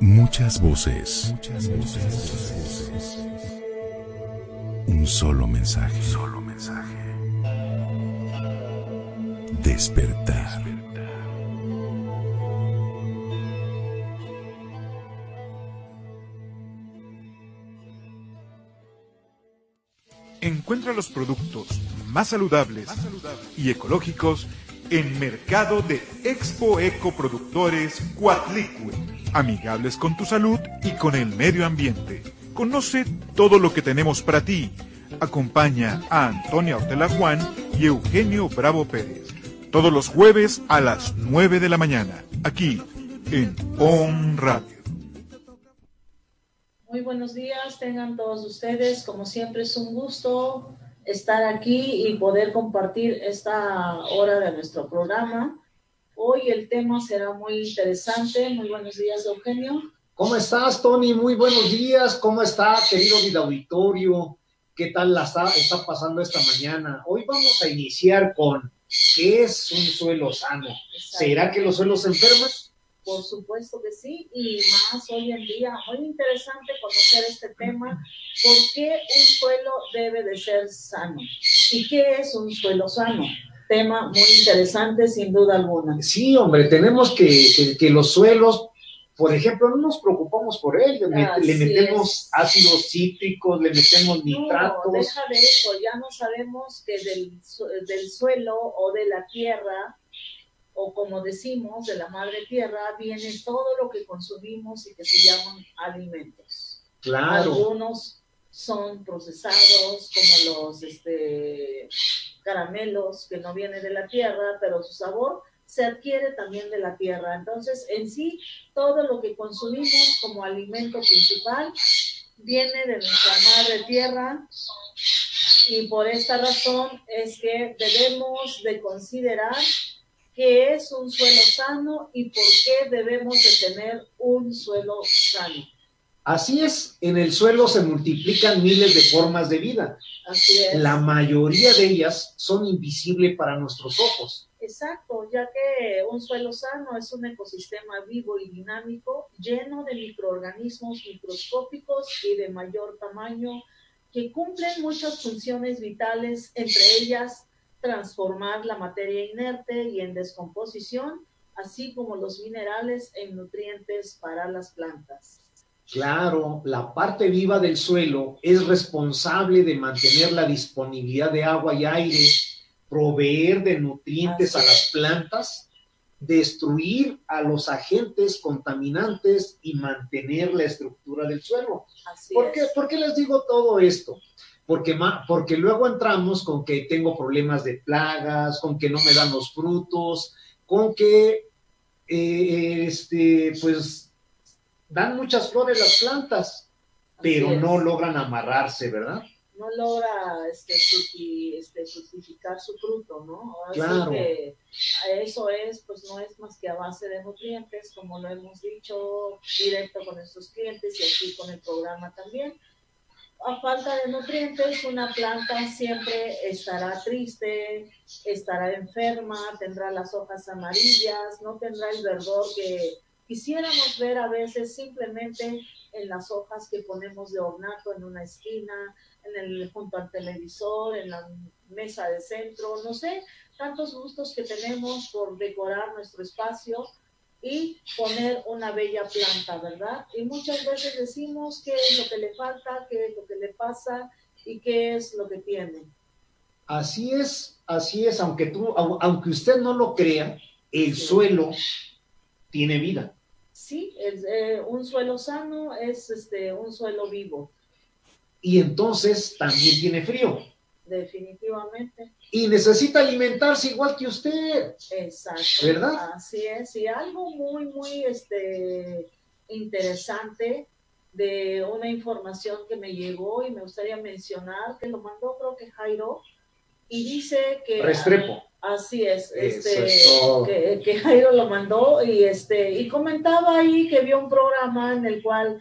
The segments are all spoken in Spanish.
Muchas voces. Muchas voces. Un solo mensaje. Solo mensaje. Despertar. Encuentra los productos más saludables y ecológicos en Mercado de Expo Eco Productores Cuatlicue, amigables con tu salud y con el medio ambiente. Conoce todo lo que tenemos para ti. Acompaña a Antonia Ortela Juan y Eugenio Bravo Pérez. Todos los jueves a las 9 de la mañana, aquí en On Radio. Muy buenos días, tengan todos ustedes. Como siempre es un gusto estar aquí y poder compartir esta hora de nuestro programa. Hoy el tema será muy interesante. Muy buenos días, Eugenio. ¿Cómo estás, Tony? Muy buenos días. ¿Cómo está, querido vida auditorio? ¿Qué tal la está, está pasando esta mañana? Hoy vamos a iniciar con ¿qué es un suelo sano? ¿Será que los suelos se enferman? Por supuesto que sí, y más hoy en día, muy interesante conocer este tema, ¿por qué un suelo debe de ser sano? ¿Y qué es un suelo sano? Tema muy interesante, sin duda alguna. Sí, hombre, tenemos que, que, que los suelos, por ejemplo, no nos preocupamos por él, le, metemos es. ácidos cítricos, le metemos nitratos. No, deja de eso, ya no sabemos que del, del suelo o de la tierra, o como decimos, de la madre tierra, viene todo lo que consumimos y que se llaman alimentos. Claro, Algunos son procesados, como los este, caramelos, que no vienen de la tierra, pero su sabor se adquiere también de la tierra. Entonces, en sí, todo lo que consumimos como alimento principal viene de nuestra madre tierra y por esta razón es que debemos de considerar qué es un suelo sano y por qué debemos de tener un suelo sano. Así es, en el suelo se multiplican miles de formas de vida. Así es. La mayoría de ellas son invisibles para nuestros ojos. Exacto, ya que un suelo sano es un ecosistema vivo y dinámico, lleno de microorganismos microscópicos y de mayor tamaño, que cumplen muchas funciones vitales, entre ellas transformar la materia inerte y en descomposición, así como los minerales en nutrientes para las plantas. Claro, la parte viva del suelo es responsable de mantener la disponibilidad de agua y aire, proveer de nutrientes a las plantas, destruir a los agentes contaminantes y mantener la estructura del suelo. Así ¿Por qué, por qué les digo todo esto? porque, porque luego entramos con que tengo problemas de plagas, con que no me dan los frutos, con que, eh, este, pues, dan muchas flores las plantas, pero no logran amarrarse, ¿verdad? No logra este, este, fructificar su fruto, ¿no? claro. eso es, pues no es más que a base de nutrientes, como lo hemos dicho directo con nuestros clientes y aquí con el programa también a falta de nutrientes, una planta siempre estará triste, estará enferma, tendrá las hojas amarillas, no tendrá el verdor que quisiéramos ver a veces simplemente en las hojas que ponemos de ornato en una esquina, en el, junto al televisor, en la mesa de centro, no sé, tantos gustos que tenemos por decorar nuestro espacio y poner una bella planta, ¿verdad? Y muchas veces decimos qué es lo que le falta, qué es lo que le pasa y qué es lo que tiene. Así es, así es, aunque tú, aunque usted no lo crea, el suelo tiene vida. Sí, eh, un suelo sano es este, un suelo vivo. Y entonces también tiene frío definitivamente. Y necesita alimentarse igual que usted. Exacto. ¿Verdad? Así es. Y algo muy, muy este, interesante de una información que me llegó y me gustaría mencionar, que lo mandó creo que Jairo, y dice que... Restrepo. Así es, este, que, Jairo lo mandó y, este, y comentaba ahí que vio un programa en el cual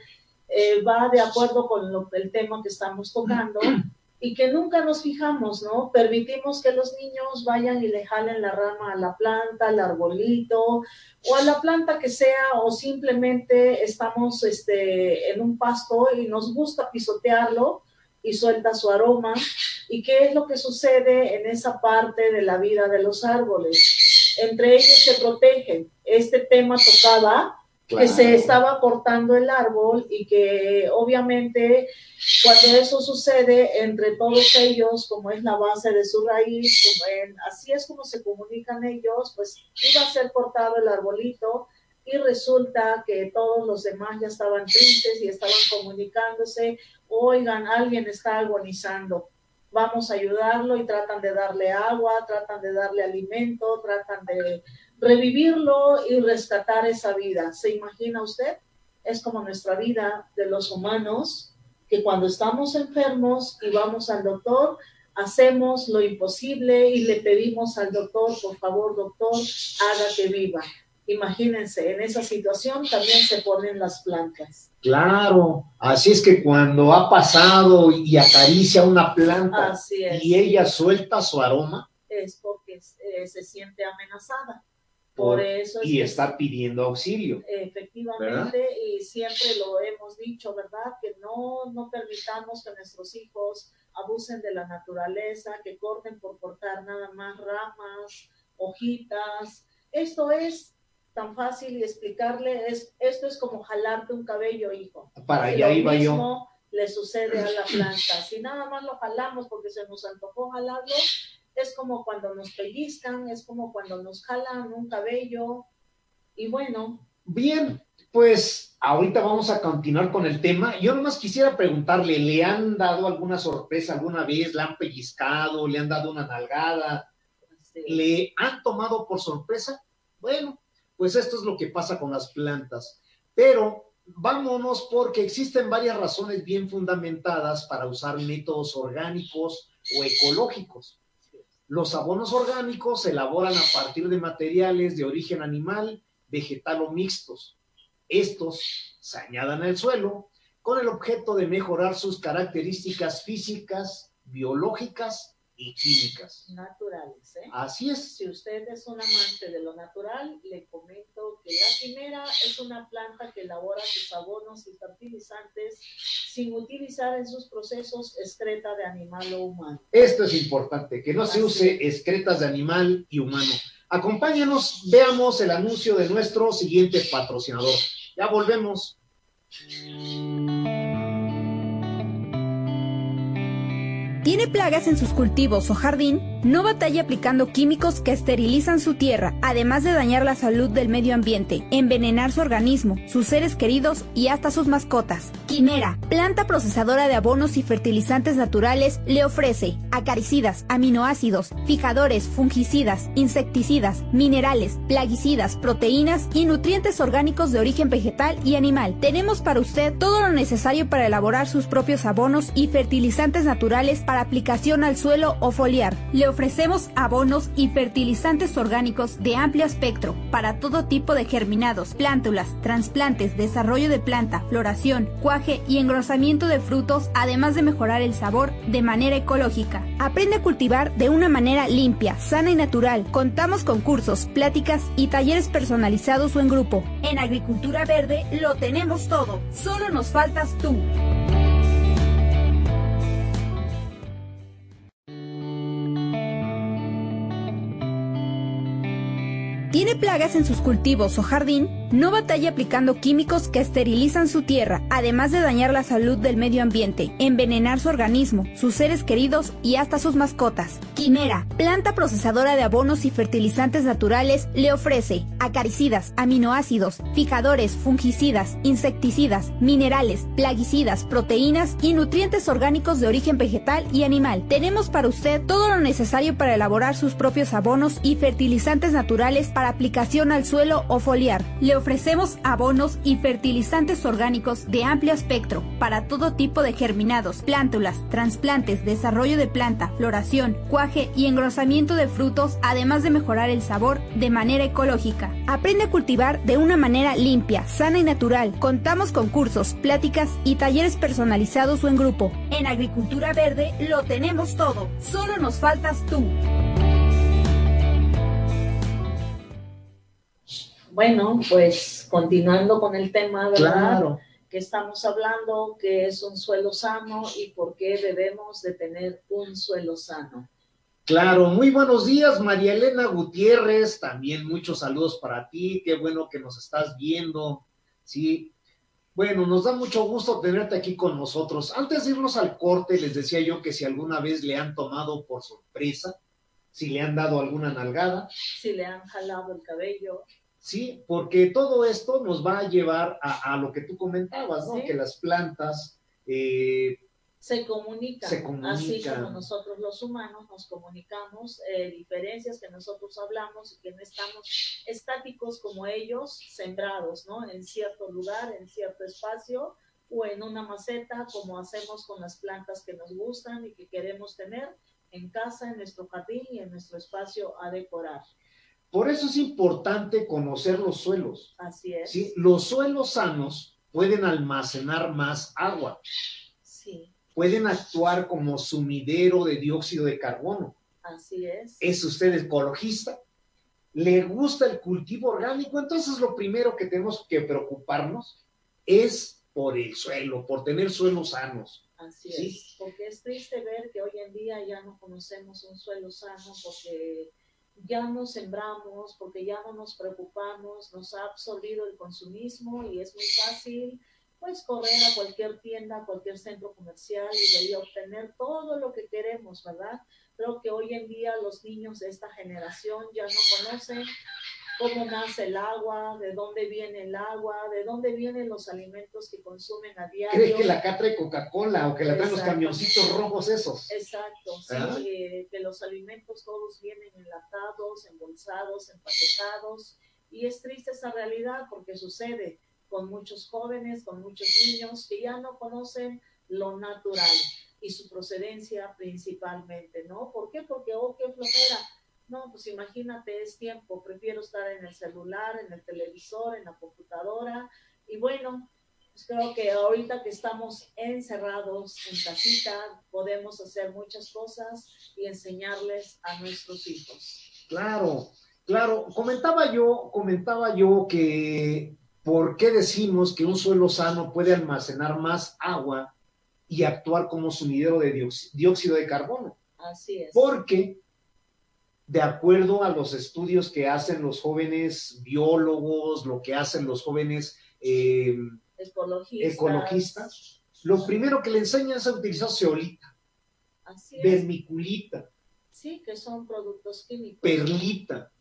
eh, va de acuerdo con lo, el tema que estamos tocando y que nunca nos fijamos, ¿no? Permitimos que los niños vayan y le jalen la rama a la planta, al arbolito o a la planta que sea o simplemente estamos este, en un pasto y nos gusta pisotearlo y suelta su aroma. ¿Y qué es lo que sucede en esa parte de la vida de los árboles? Entre ellos se protegen. Este tema tocaba que se estaba cortando el árbol y que obviamente cuando eso sucede entre todos ellos, como es la base de su raíz, así es como se comunican ellos, pues iba a ser cortado el arbolito y resulta que todos los demás ya estaban tristes y estaban comunicándose, oigan, alguien está agonizando, vamos a ayudarlo y tratan de darle agua, tratan de darle alimento, tratan de revivirlo y rescatar esa vida. ¿Se imagina usted? Es como nuestra vida de los humanos, que cuando estamos enfermos y vamos al doctor, hacemos lo imposible y le pedimos al doctor, por favor, doctor, haga que viva. Imagínense, en esa situación también se ponen las plantas. Claro, así es que cuando ha pasado y acaricia una planta y ella suelta su aroma, es porque eh, se siente amenazada. Por eso y está pidiendo auxilio. Efectivamente, y siempre lo hemos dicho, ¿verdad? Que no, no permitamos que nuestros hijos abusen de la naturaleza, que corten por cortar nada más ramas, hojitas. Esto es tan fácil y explicarle, es, esto es como jalarte un cabello, hijo. Para allá iba yo. Le sucede a la planta. Si nada más lo jalamos porque se nos antojó jalarlo, es como cuando nos pellizcan, es como cuando nos jalan un cabello. Y bueno. Bien, pues ahorita vamos a continuar con el tema. Yo nomás quisiera preguntarle, ¿le han dado alguna sorpresa alguna vez? ¿Le han pellizcado? ¿Le han dado una nalgada? ¿Le han tomado por sorpresa? Bueno, pues esto es lo que pasa con las plantas. Pero vámonos porque existen varias razones bien fundamentadas para usar métodos orgánicos o ecológicos. Los abonos orgánicos se elaboran a partir de materiales de origen animal, vegetal o mixtos. Estos se añadan al suelo con el objeto de mejorar sus características físicas, biológicas y químicas. Naturales, ¿eh? Así es. Si usted es un amante de lo natural, le comento que la quimera es una planta que elabora sus abonos y fertilizantes sin utilizar en sus procesos excreta de animal o humano. Esto es importante, que no se use excretas de animal y humano. Acompáñanos, veamos el anuncio de nuestro siguiente patrocinador. Ya volvemos. ¿Tiene plagas en sus cultivos o jardín? No batalla aplicando químicos que esterilizan su tierra, además de dañar la salud del medio ambiente, envenenar su organismo, sus seres queridos y hasta sus mascotas. Quimera, planta procesadora de abonos y fertilizantes naturales, le ofrece acaricidas, aminoácidos, fijadores, fungicidas, insecticidas, minerales, plaguicidas, proteínas y nutrientes orgánicos de origen vegetal y animal. Tenemos para usted todo lo necesario para elaborar sus propios abonos y fertilizantes naturales para aplicación al suelo o foliar. Ofrecemos abonos y fertilizantes orgánicos de amplio espectro para todo tipo de germinados, plántulas, trasplantes, desarrollo de planta, floración, cuaje y engrosamiento de frutos, además de mejorar el sabor de manera ecológica. Aprende a cultivar de una manera limpia, sana y natural. Contamos con cursos, pláticas y talleres personalizados o en grupo. En Agricultura Verde lo tenemos todo. Solo nos faltas tú. ¿Tiene plagas en sus cultivos o jardín? No batalla aplicando químicos que esterilizan su tierra, además de dañar la salud del medio ambiente, envenenar su organismo, sus seres queridos y hasta sus mascotas. Quimera, planta procesadora de abonos y fertilizantes naturales, le ofrece acaricidas, aminoácidos, fijadores, fungicidas, insecticidas, minerales, plaguicidas, proteínas y nutrientes orgánicos de origen vegetal y animal. Tenemos para usted todo lo necesario para elaborar sus propios abonos y fertilizantes naturales para aplicación al suelo o foliar. Ofrecemos abonos y fertilizantes orgánicos de amplio espectro para todo tipo de germinados, plántulas, trasplantes, desarrollo de planta, floración, cuaje y engrosamiento de frutos, además de mejorar el sabor de manera ecológica. Aprende a cultivar de una manera limpia, sana y natural. Contamos con cursos, pláticas y talleres personalizados o en grupo. En Agricultura Verde lo tenemos todo. Solo nos faltas tú. Bueno, pues continuando con el tema, ¿verdad? Claro. Que estamos hablando, que es un suelo sano y por qué debemos de tener un suelo sano. Claro, muy buenos días, María Elena Gutiérrez. También muchos saludos para ti. Qué bueno que nos estás viendo. Sí. Bueno, nos da mucho gusto tenerte aquí con nosotros. Antes de irnos al corte, les decía yo que si alguna vez le han tomado por sorpresa, si le han dado alguna nalgada, Si le han jalado el cabello, Sí, porque todo esto nos va a llevar a, a lo que tú comentabas, ¿no? Sí. Que las plantas, eh, se comunican, Se comunican. así como nosotros los humanos nos comunicamos, eh, diferencias que nosotros hablamos y que no estamos estáticos como ellos, sembrados, ¿no? En cierto lugar, en cierto espacio o en una maceta, como hacemos con las plantas que nos gustan y que queremos tener en casa, en nuestro jardín y en nuestro espacio a decorar. Por eso es importante conocer los suelos. Así es. ¿sí? Los suelos sanos pueden almacenar más agua, Sí, pueden actuar como sumidero de dióxido de carbono. así es. ¿Es usted ecologista? ¿Le gusta el cultivo orgánico? Entonces lo primero que tenemos que preocuparnos es por el suelo, por tener suelos sanos. Así Sí. es, porque es triste ver que hoy en día ya no conocemos un suelo sano porque ya no sembramos, porque ya no nos preocupamos, nos ha absorbido el consumismo y es muy fácil pues correr a cualquier tienda, a cualquier centro comercial y de ahí obtener todo lo que queremos, ¿verdad? Creo que hoy en día los niños de esta generación ya no conocen cómo nace el agua, de dónde viene el agua, de dónde vienen los alimentos que consumen a diario. ¿Cree que la acá trae Coca-Cola o que la traen los camioncitos rojos esos? Exacto, sí, ¿Ah? eh, que los alimentos todos vienen enlatados, embolsados, empaquetados, y es triste esa realidad porque sucede con muchos jóvenes, con muchos niños que ya no conocen lo natural y su procedencia principalmente, ¿no? ¿Por qué? Porque, oh, qué flojera. No, pues imagínate, es tiempo, prefiero estar en el celular, en el televisor, en la computadora, y bueno, pues creo que ahorita que estamos encerrados en casita, podemos hacer muchas cosas y enseñarles a nuestros hijos. Claro, claro. Comentaba yo, comentaba yo que por qué decimos que un suelo sano puede almacenar más agua y actuar como sumidero de dióxido de carbono. Así es. Porque, de acuerdo a los estudios que hacen los jóvenes biólogos, lo que hacen los jóvenes eh, Ecologistas. ecologistas, lo primero que le enseñan es a utilizar ceolita, vermiculita, Sí, que son productos químicos. Perlita.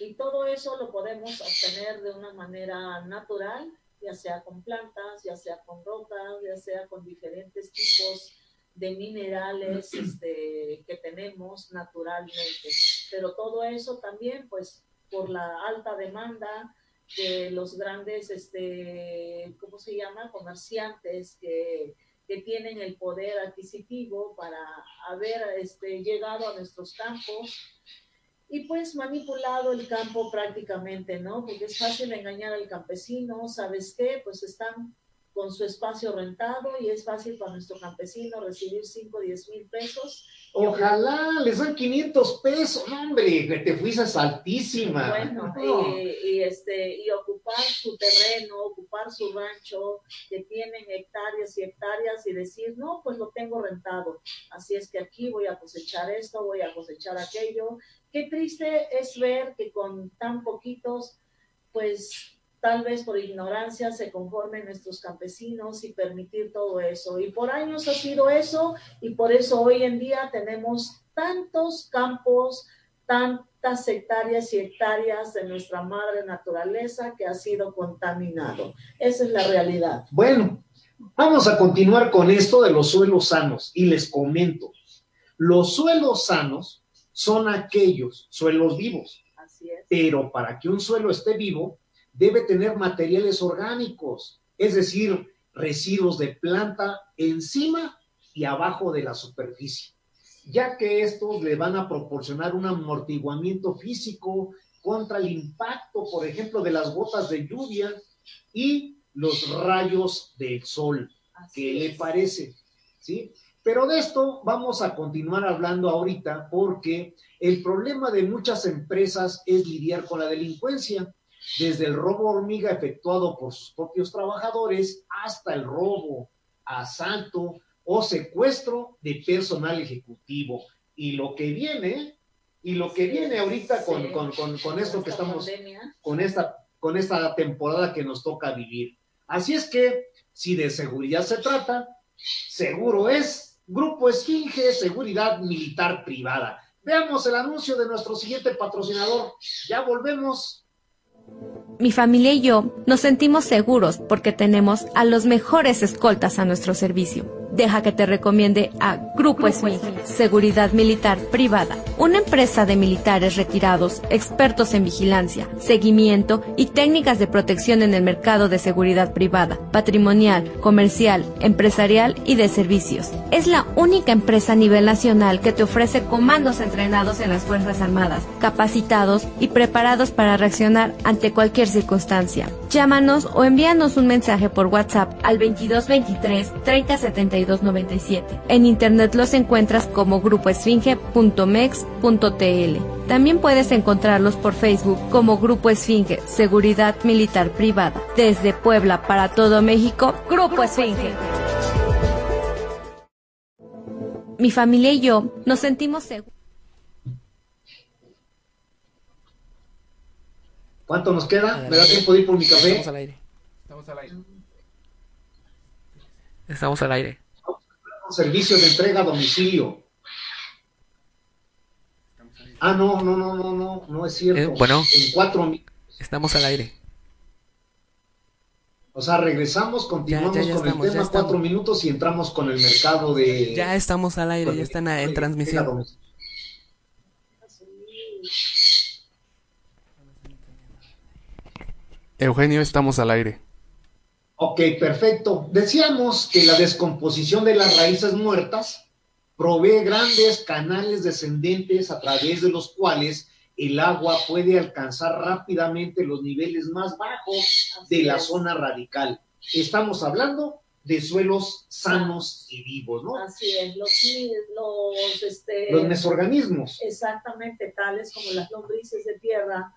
Y todo eso lo podemos obtener de una manera natural, ya sea con plantas, ya sea con rocas, ya sea con diferentes tipos de minerales este, que tenemos naturalmente. Pero todo eso también, pues, por la alta demanda de los grandes, este, ¿cómo se llama? Comerciantes que, que tienen el poder adquisitivo para haber este, llegado a nuestros campos y pues manipulado el campo prácticamente, ¿no? Porque es fácil engañar al campesino, ¿sabes qué? Pues están con su espacio rentado y es fácil para nuestro campesino recibir 5 o 10 mil pesos. Ojalá les dan 500 pesos, no, hombre, que te fuiste altísima. Bueno, y, y, este, y ocupar su terreno, ocupar su rancho, que tienen hectáreas y hectáreas, y decir, no, pues lo tengo rentado. Así es que aquí voy a cosechar esto, voy a cosechar aquello. Qué triste es ver que con tan poquitos, pues tal vez por ignorancia se conformen nuestros campesinos y permitir todo eso. Y por años ha sido eso y por eso hoy en día tenemos tantos campos, tantas hectáreas y hectáreas de nuestra madre naturaleza que ha sido contaminado. Esa es la realidad. Bueno, vamos a continuar con esto de los suelos sanos y les comento. Los suelos sanos son aquellos suelos vivos. Así es. Pero para que un suelo esté vivo, debe tener materiales orgánicos, es decir, residuos de planta encima y abajo de la superficie, ya que estos le van a proporcionar un amortiguamiento físico contra el impacto, por ejemplo, de las gotas de lluvia y los rayos del sol. ¿Qué le parece? ¿Sí? Pero de esto vamos a continuar hablando ahorita porque el problema de muchas empresas es lidiar con la delincuencia desde el robo hormiga efectuado por sus propios trabajadores hasta el robo, asalto o secuestro de personal ejecutivo. Y lo que viene, y lo que viene ahorita con, Sí. con, con, con esto que Esta estamos, pandemia. con esta, con esta temporada que nos toca vivir. Así es que, si de seguridad se trata, seguro es Grupo Esfinge Seguridad Militar Privada. Veamos el anuncio de nuestro siguiente patrocinador. Ya volvemos. Mi familia y yo nos sentimos seguros porque tenemos a los mejores escoltas a nuestro servicio. Deja que te recomiende a Grupo Esfinge, Seguridad Militar Privada, una empresa de militares retirados, expertos en vigilancia, seguimiento y técnicas de protección en el mercado de seguridad privada, patrimonial, comercial, empresarial y de servicios. Es la única empresa a nivel nacional que te ofrece comandos entrenados en las Fuerzas Armadas, capacitados y preparados para reaccionar ante cualquier circunstancia. Llámanos o envíanos un mensaje por WhatsApp al 2223 3072 97. En internet los encuentras como grupoesfinge.mex.tl. También puedes encontrarlos por Facebook como Grupo Esfinge, Seguridad Militar Privada. Desde Puebla para todo México, Grupo Esfinge. Mi familia y yo nos sentimos seguros. ¿Cuánto nos queda? ¿Me da tiempo de ir por mi café? Estamos al aire. Estamos al aire. Estamos al aire. Servicio de entrega a domicilio. Ah, no, no, no, no, no, no es cierto. Eh, bueno. En cuatro Estamos al aire. O sea, regresamos, continuamos Ya, ya, ya con estamos, el tema cuatro minutos y entramos con el mercado de... Ya estamos al aire, ya están en transmisión. Eugenio, estamos al aire. Ok, perfecto. Decíamos que la descomposición de las raíces muertas provee grandes canales descendentes a través de los cuales el agua puede alcanzar rápidamente los niveles más bajos de la zona radical. Estamos hablando de suelos sanos y vivos, ¿no? Así es, los, los, este, Los mesorganismos. exactamente tales como las lombrices de tierra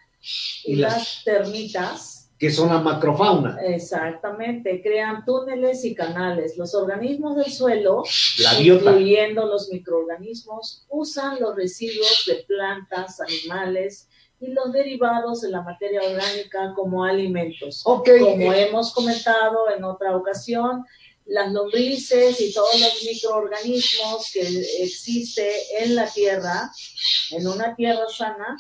y, Y las, las- termitas, que son la macrofauna, exactamente, crean túneles y canales. Los organismos del suelo, la incluyendo los microorganismos, usan los residuos de plantas, animales y los derivados de la materia orgánica como alimentos. Ok, Como hemos comentado en otra ocasión, las lombrices y todos los microorganismos que existe en la tierra, en una tierra sana,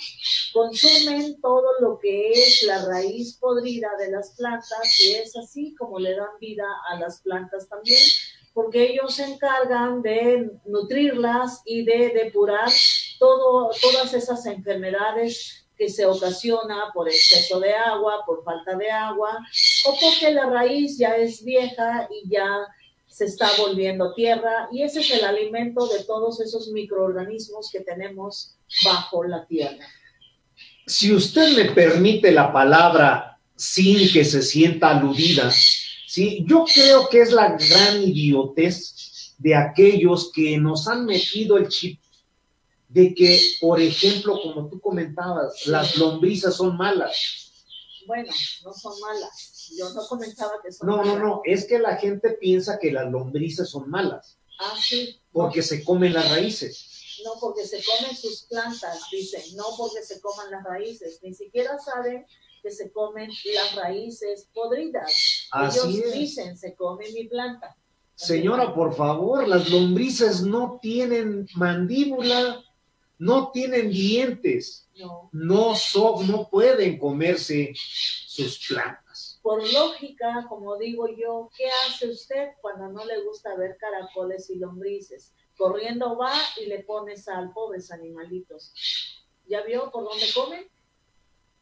consumen todo lo que es la raíz podrida de las plantas y es así como le dan vida a las plantas también, porque ellos se encargan de nutrirlas y de depurar todas esas enfermedades que se ocasiona por exceso de agua, por falta de agua, o porque la raíz ya es vieja y ya se está volviendo tierra, y ese es el alimento de todos esos microorganismos que tenemos bajo la tierra. Si usted me permite la palabra sin que se sienta aludida, ¿sí? yo creo que es la gran idiotez de aquellos que nos han metido el chip de que, por ejemplo, como tú comentabas, las lombrices son malas. Bueno, no son malas. Yo no comentaba que son no, malas. No, no, no, es que la gente piensa que las lombrices son malas. Ah, sí. Porque se comen las raíces. No, porque se comen sus plantas, dicen, no porque se coman las raíces. Ni siquiera saben que se comen las raíces podridas. Así Ellos es. dicen, se come mi planta. Señora, por favor, las lombrices no tienen mandíbula, no tienen dientes, No. no, son, no pueden comerse sus plantas. Por lógica, como digo yo, ¿qué hace usted cuando no le gusta ver caracoles y lombrices? Corriendo va y le pone sal, pobres animalitos. ¿Ya vio por dónde comen?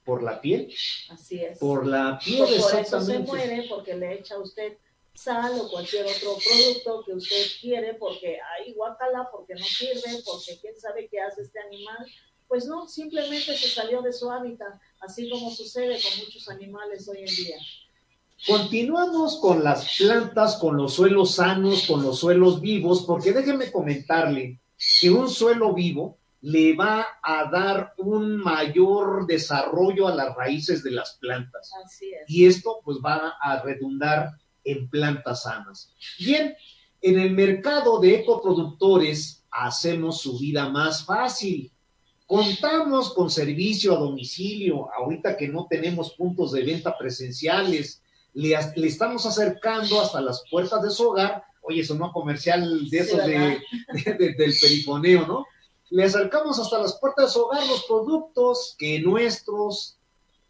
Por la piel, Así es. por la piel, Por eso se muere porque le echa a usted sal o cualquier otro producto que usted quiere porque hay guacala, porque no sirve, porque quién sabe qué hace este animal. Pues no, simplemente se salió de su hábitat, así como sucede con muchos animales hoy en día. Continuamos con las plantas, con los suelos sanos, con los suelos vivos, porque déjeme comentarle que un suelo vivo le va a dar un mayor desarrollo a las raíces de las plantas. Así es. Y esto pues va a redundar en plantas sanas. Bien, en el mercado de ecoproductores hacemos su vida más fácil. Contamos con servicio a domicilio, ahorita que no tenemos puntos de venta presenciales, le, le estamos acercando hasta las puertas de su hogar. Oye, eso no comercial de esos de- de- del perifoneo, ¿no? Le acercamos hasta las puertas de su hogar los productos que nuestros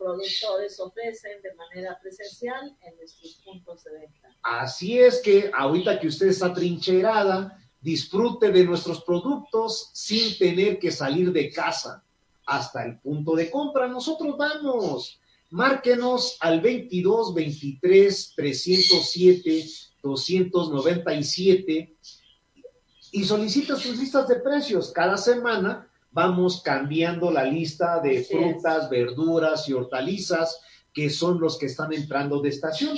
productores ofrecen de manera presencial en nuestros puntos de venta. Así es que ahorita que usted está trincherada, disfrute de nuestros productos sin tener que salir de casa hasta el punto de compra. Nosotros vamos. Márquenos al 22 23 307 297 y solicita sus listas de precios. Cada semana vamos cambiando la lista de Así frutas, verduras y hortalizas que son los que están entrando de estación.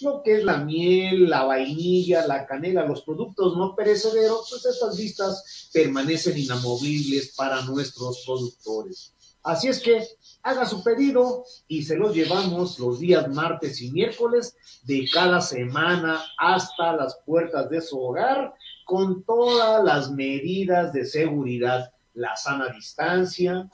Lo que es la miel, la vainilla, la canela, los productos no perecederos, pues estas listas permanecen inamovibles para nuestros productores. Así es que haga su pedido y se los llevamos los días martes y miércoles de cada semana hasta las puertas de su hogar con todas las medidas de seguridad, la sana distancia,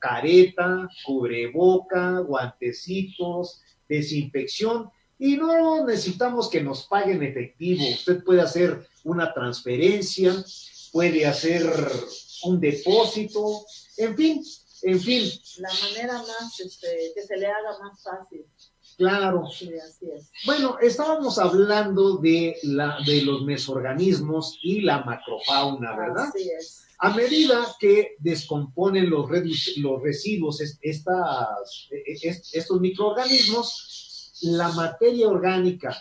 careta, cubreboca, guantecitos, desinfección y no necesitamos que nos paguen efectivo. Usted puede hacer una transferencia, puede hacer un depósito, en fin, en fin, La manera más, este, que se le haga más fácil. claro. Sí, así es. Bueno, estábamos hablando de, la, de los mesorganismos y la macrofauna, ¿verdad? Así es. A medida que descomponen los, los residuos, es- estas, es- estos microorganismos, la materia orgánica,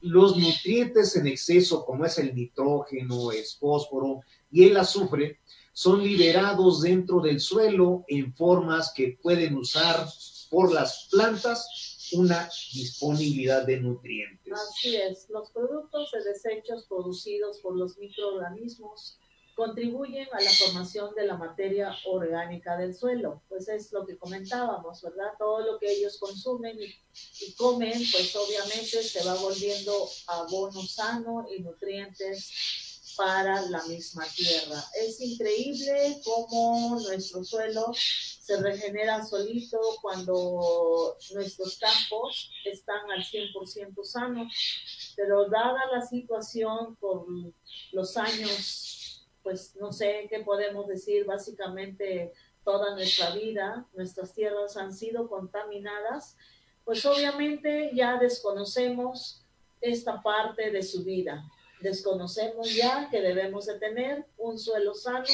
los nutrientes en exceso, como es el nitrógeno, el fósforo y el azufre, son liberados dentro del suelo en formas que pueden usar por las plantas una disponibilidad de nutrientes. Así es. Los productos de desechos producidos por los microorganismos contribuyen a la formación de la materia orgánica del suelo. Pues es lo que comentábamos, ¿verdad? Todo lo que ellos consumen y, y comen, pues obviamente se va volviendo abono sano y nutrientes para la misma tierra. Es increíble cómo nuestro suelo se regenera solito cuando nuestros campos están al 100% sanos, pero dada la situación por los años, pues no sé qué podemos decir, básicamente toda nuestra vida, nuestras tierras han sido contaminadas, pues obviamente ya desconocemos esta parte de su vida desconocemos ya que debemos de tener un suelo sano,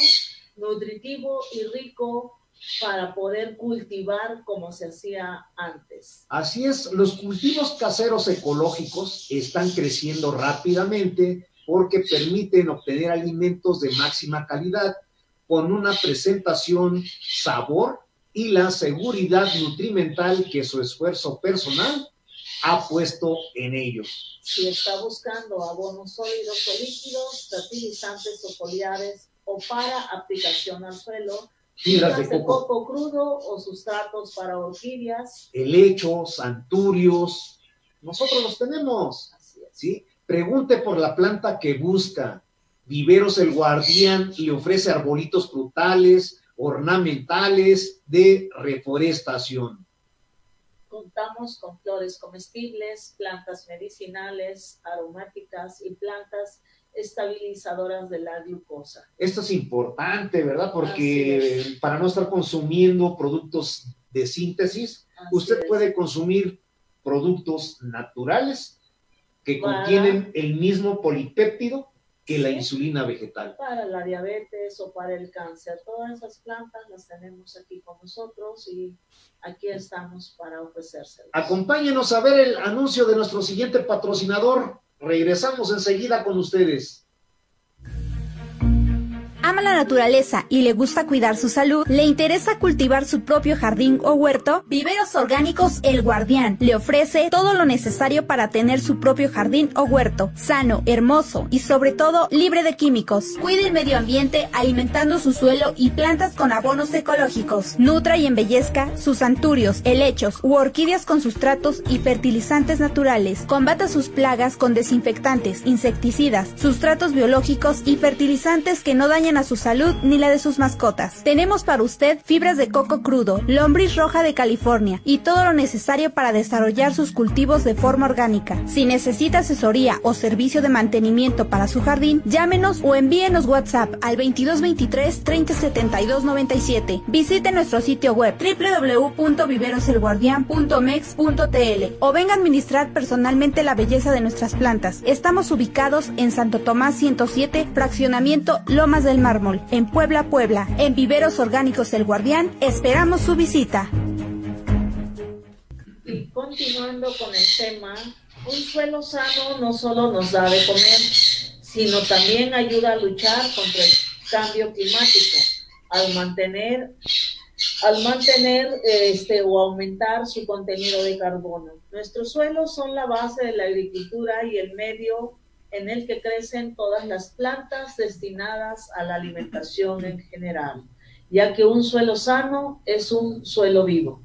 nutritivo y rico para poder cultivar como se hacía antes. Así es, los cultivos caseros ecológicos están creciendo rápidamente porque permiten obtener alimentos de máxima calidad con una presentación, sabor y la seguridad nutrimental que su esfuerzo personal ha puesto en ellos. Si está buscando abonos sólidos o líquidos, fertilizantes o foliares o para aplicación al suelo, fibras de coco. coco. crudo o sustratos para orquídeas, helechos, anturios, nosotros los tenemos. ¿sí? Pregunte por la planta que busca. Viveros el Guardián le ofrece arbolitos frutales, ornamentales de reforestación contamos con flores comestibles, plantas medicinales, aromáticas y plantas estabilizadoras de la glucosa. Esto es importante, ¿verdad? Porque para no estar consumiendo productos de síntesis, usted puede consumir productos naturales que contienen el mismo polipéptido que la insulina vegetal. Para la diabetes o para el cáncer. Todas esas plantas las tenemos aquí con nosotros y aquí estamos para ofrecérselas. Acompáñenos a ver el anuncio de nuestro siguiente patrocinador. Regresamos enseguida con ustedes ama la naturaleza y le gusta cuidar su salud, le interesa cultivar su propio jardín o huerto, Viveros Orgánicos El Guardián le ofrece todo lo necesario para tener su propio jardín o huerto, sano, hermoso y sobre todo libre de químicos. Cuide el medio ambiente alimentando su suelo y plantas con abonos ecológicos. Nutra y embellezca sus anturios, helechos u orquídeas con sustratos y fertilizantes naturales. Combata sus plagas con desinfectantes, insecticidas, sustratos biológicos y fertilizantes que no dañan a su salud ni la de sus mascotas. Tenemos para usted fibras de coco crudo, lombriz roja de California y todo lo necesario para desarrollar sus cultivos de forma orgánica. Si necesita asesoría o servicio de mantenimiento para su jardín, llámenos o envíenos WhatsApp al 2223 3072 97. Visite nuestro sitio web www.viveroselguardian.mex.tl o venga a administrar personalmente la belleza de nuestras plantas. Estamos ubicados en Santo Tomás 107, fraccionamiento Lomas del Mármol, en Puebla, Puebla, en Viveros Orgánicos El Guardián, esperamos su visita. Y continuando con el tema, un suelo sano no solo nos da de comer, sino también ayuda a luchar contra el cambio climático, al mantener, al mantener este, o aumentar su contenido de carbono. Nuestros suelos son la base de la agricultura y el medio en el que crecen todas las plantas destinadas a la alimentación en general, ya que un suelo sano es un suelo vivo.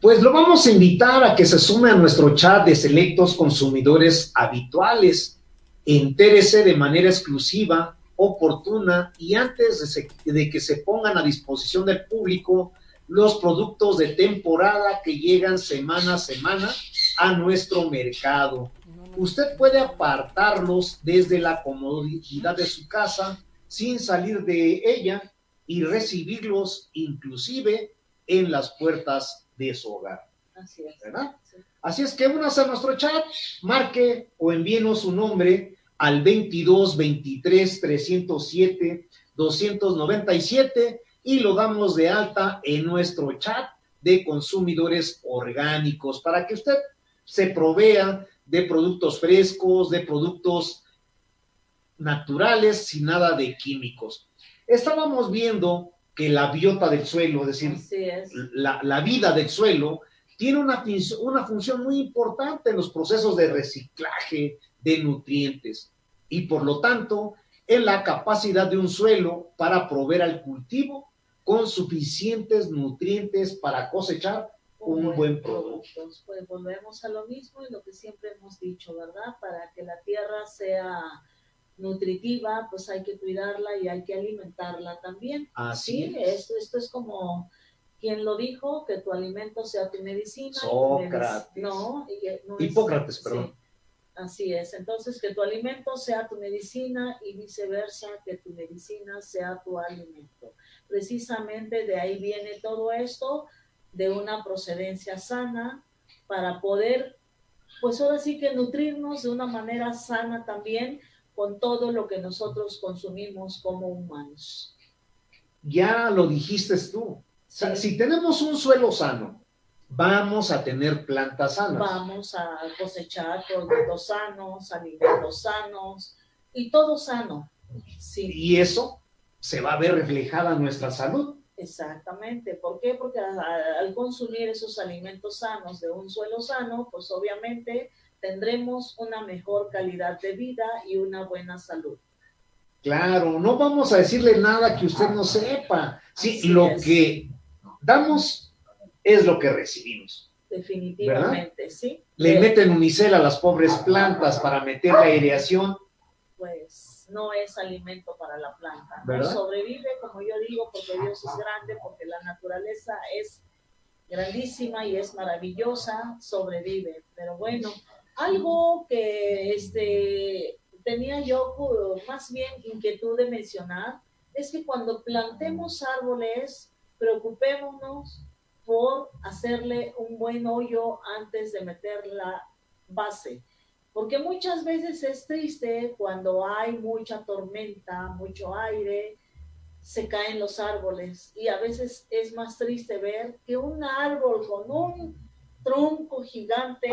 Pues lo vamos a invitar a que se sume a nuestro chat de selectos consumidores habituales. Entérese de manera exclusiva, oportuna y antes de, de que se pongan a disposición del público los productos de temporada que llegan semana a semana a nuestro mercado. Usted puede apartarlos desde la comodidad de su casa sin salir de ella y recibirlos inclusive en las puertas de su hogar. Así es. ¿verdad? Así es que únase a nuestro chat, marque o envíenos su nombre al 22 23 307 297 y lo damos de alta en nuestro chat de consumidores orgánicos para que usted se provea de productos frescos, de productos naturales, sin nada de químicos. Estábamos viendo que la biota del suelo, es decir, La, la, vida del suelo, tiene una, una función muy importante en los procesos de reciclaje de nutrientes y por lo tanto en la capacidad de un suelo para proveer al cultivo con suficientes nutrientes para cosechar un, buen, producto. Pues volvemos a lo mismo y lo que siempre hemos dicho, ¿verdad? Para que la tierra sea nutritiva, pues hay que cuidarla y hay que alimentarla también. Así sí, es. esto, esto es como quien lo dijo, que tu alimento sea tu medicina. tu Sócrates. medic- No, es- Hipócrates, sí, perdón. así es. Entonces, que tu alimento sea tu medicina y viceversa, que tu medicina sea tu alimento. Precisamente de ahí viene todo esto, de una procedencia sana, para poder, pues ahora sí que nutrirnos de una manera sana también con todo lo que nosotros consumimos como humanos. Ya lo dijiste tú. O sea, Sí. si tenemos un suelo sano, vamos a tener plantas sanas. Vamos a cosechar productos sanos, alimentos sanos y todo sano. Sí, Y eso se va a ver reflejada en nuestra salud. Exactamente. ¿Por qué? Porque al consumir esos alimentos sanos de un suelo sano, pues obviamente tendremos una mejor calidad de vida y una buena salud. Claro, no vamos a decirle nada que usted no sepa. Sí, Así lo es. que damos es lo que recibimos. Definitivamente, ¿sí? Le Eh, meten unicel a las pobres plantas para meter la aireación. pues no es alimento para la planta. ¿no? Sobrevive, como yo digo, porque Dios es grande, porque la naturaleza es grandísima y es maravillosa, sobrevive. Pero bueno, algo que este, tenía yo más bien inquietud de mencionar es que cuando plantemos árboles, preocupémonos por hacerle un buen hoyo antes de meter la base. Porque muchas veces es triste cuando hay mucha tormenta, mucho aire, se caen los árboles y a veces es más triste ver que un árbol con un tronco gigante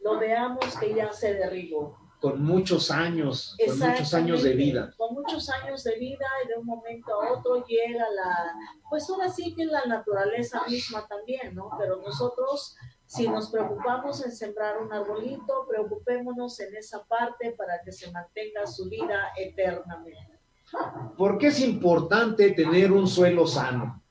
lo veamos que ya se derribó. con muchos años, con muchos años de vida. Con muchos años de vida y de un momento a otro llega la, pues ahora sí que la naturaleza misma también, ¿no? Pero nosotros, si nos preocupamos en sembrar un arbolito, preocupémonos en esa parte para que se mantenga su vida eternamente. ¿Por qué es importante tener un suelo sano?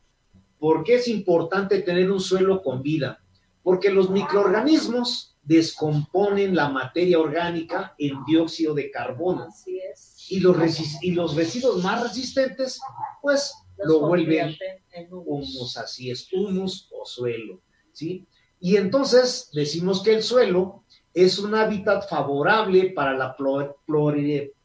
¿Por qué es importante tener un suelo con vida? Porque los microorganismos descomponen la materia orgánica en dióxido de carbono Así es. y los, resis- y los residuos más resistentes, pues Los lo vuelven humus, así es, humus o suelo, ¿sí? Y entonces decimos que el suelo es un hábitat favorable para la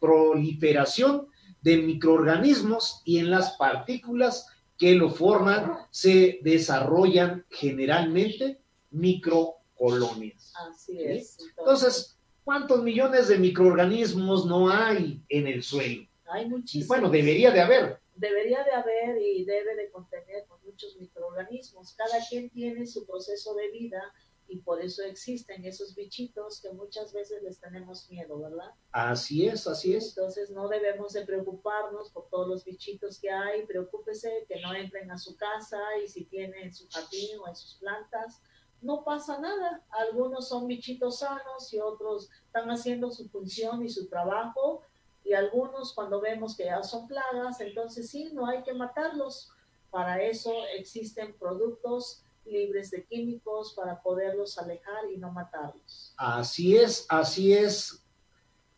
proliferación de microorganismos y en las partículas que lo forman se desarrollan generalmente microcolonias. Así es. Entonces, ¿cuántos millones de microorganismos no hay en el suelo? hay muchísimos. bueno, debería de haber, debería de haber y debe de contener muchos microorganismos. Cada quien tiene su proceso de vida y por eso existen esos bichitos que muchas veces les tenemos miedo, ¿verdad? así es, así es. Entonces no debemos de preocuparnos por todos los bichitos que hay, preocúpese que no entren a su casa y si tiene en su jardín o en sus plantas, no pasa nada. Algunos son bichitos sanos y otros están haciendo su función y su trabajo y algunos cuando vemos que ya son plagas, entonces sí, no hay que matarlos. Para eso existen productos libres de químicos para poderlos alejar y no matarlos. Así es, así es.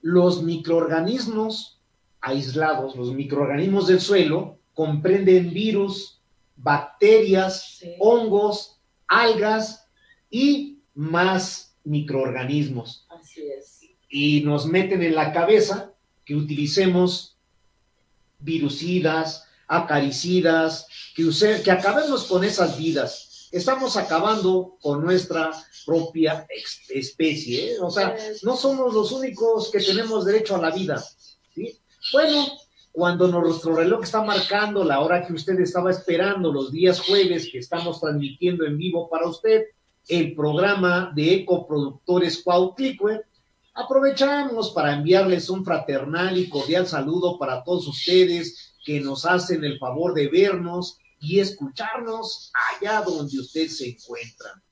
Los microorganismos aislados, los microorganismos del suelo, comprenden virus, bacterias, Sí. hongos, algas y más microorganismos. Así es. Y nos meten en la cabeza que utilicemos virucidas, acaricidas, que, use- que acabemos con esas vidas. Estamos acabando con nuestra propia especie. ¿eh? O sea, no somos los únicos que tenemos derecho a la vida. ¿sí? Bueno, cuando nuestro reloj está marcando la hora que usted estaba esperando, los días jueves que estamos transmitiendo en vivo para usted, el programa de Ecoproductores Cuautlicue, aprovechamos para enviarles un fraternal y cordial saludo para todos ustedes que nos hacen el favor de vernos y escucharnos allá donde usted se encuentra.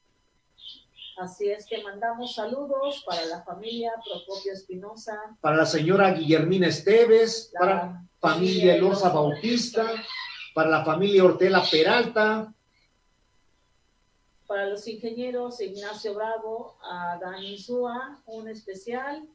Así es que mandamos saludos para la familia Procopio Espinosa, Para la señora Guillermina Esteves, la para familia Elosa Bautista, para la familia Hortela Peralta, para los ingenieros Ignacio Bravo, a Dani Zúa, un especial,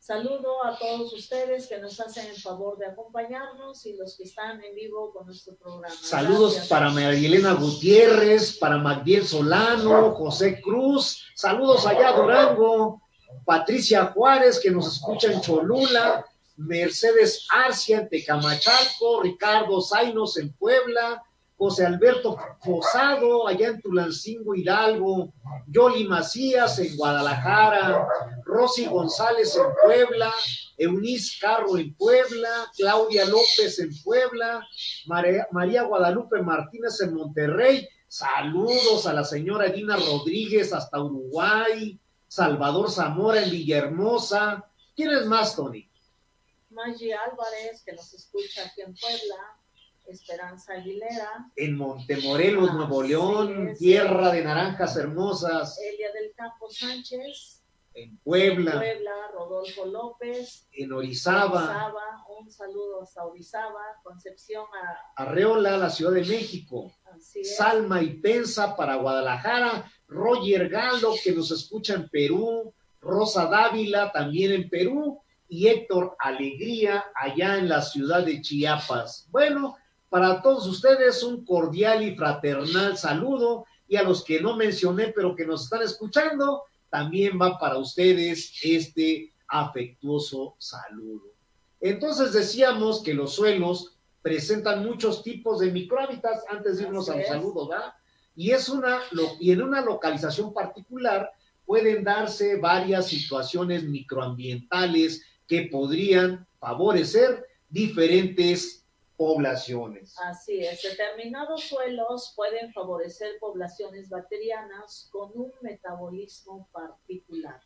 Saludo a todos ustedes que nos hacen el favor de acompañarnos y los que están en vivo con nuestro programa. Saludos Gracias. para Marilena Gutiérrez, para Magdiel Solano, José Cruz, saludos allá a Durango, Patricia Juárez que nos escucha en Cholula, Mercedes Arcia en Tecamachalco, Ricardo Zainos en Puebla, José Alberto Posado allá en Tulancingo Hidalgo, Yoli Macías en Guadalajara, Rosy González en Puebla, Eunice Carro en Puebla, Claudia López en Puebla, María, Guadalupe Martínez en Monterrey. Saludos a la señora Gina Rodríguez hasta Uruguay, Salvador Zamora en Villahermosa. ¿Quién es más, Tony? Maggie Álvarez, que nos escucha aquí en Puebla. Esperanza Aguilera. En Montemorelos, Nuevo León, tierra de naranjas hermosas. Elia del Campo Sánchez. En Puebla, Puebla, Rodolfo López. en Orizaba, Orizaba, un saludo hasta Orizaba, Concepción a Arreola, la Ciudad de México. así es. Salma y Pensa para Guadalajara, Roger Galo que nos escucha en Perú, Rosa Dávila también en Perú y Héctor Alegría allá en la ciudad de Chiapas. Bueno, para todos ustedes un cordial y fraternal saludo y a los que no mencioné pero que nos están escuchando, también va para ustedes este afectuoso saludo. Entonces decíamos que los suelos presentan muchos tipos de microhábitats antes de irnos a los saludos, ¿verdad? Y es una y en una localización particular pueden darse varias situaciones microambientales que podrían favorecer diferentes poblaciones. Así es, determinados suelos pueden favorecer poblaciones bacterianas con un metabolismo particular.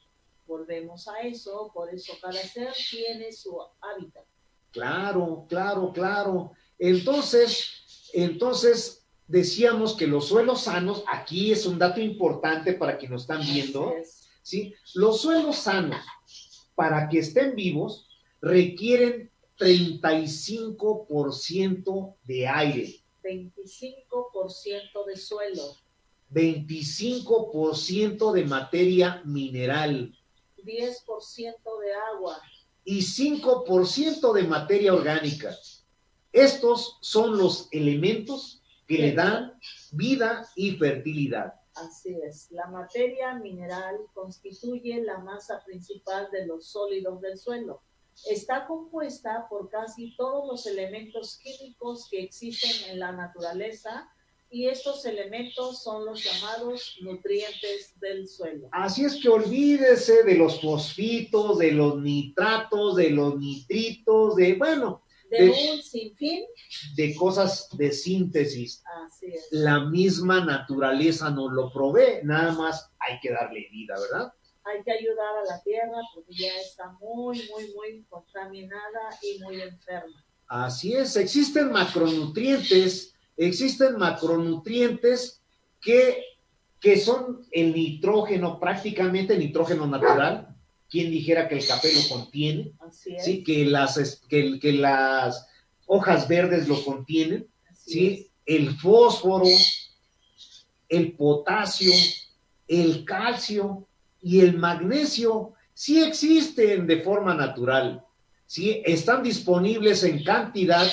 Volvemos a eso, por eso cada ser tiene su hábitat. Claro, claro, claro. Entonces, entonces decíamos que los suelos sanos, aquí es un dato importante para quienes nos están viendo, es. ¿sí? Los suelos sanos, para que estén vivos, requieren 35% de aire, 25% de suelo, 25% de materia mineral 10% de agua, y 5% de materia orgánica. Estos son los elementos que le dan vida y fertilidad. Así es, la materia mineral constituye la masa principal de los sólidos del suelo. Está compuesta por casi todos los elementos químicos que existen en la naturaleza y estos elementos son los llamados nutrientes del suelo. Así es que olvídese de los fosfitos, de los nitratos, de los nitritos, de, bueno, De De- un sinfín, de cosas de síntesis. así es. La misma naturaleza nos lo provee, nada más hay que darle vida, ¿verdad? Hay que ayudar a la tierra porque ya está muy, muy, muy contaminada y muy enferma. Así es, existen macronutrientes, existen macronutrientes que, que son el nitrógeno, prácticamente nitrógeno natural. Quien dijera que el café lo contiene, Así es. sí, que las, que, que las hojas verdes lo contienen, así ¿sí? El fósforo, el potasio, el calcio y el magnesio sí existen de forma natural, sí están disponibles en cantidad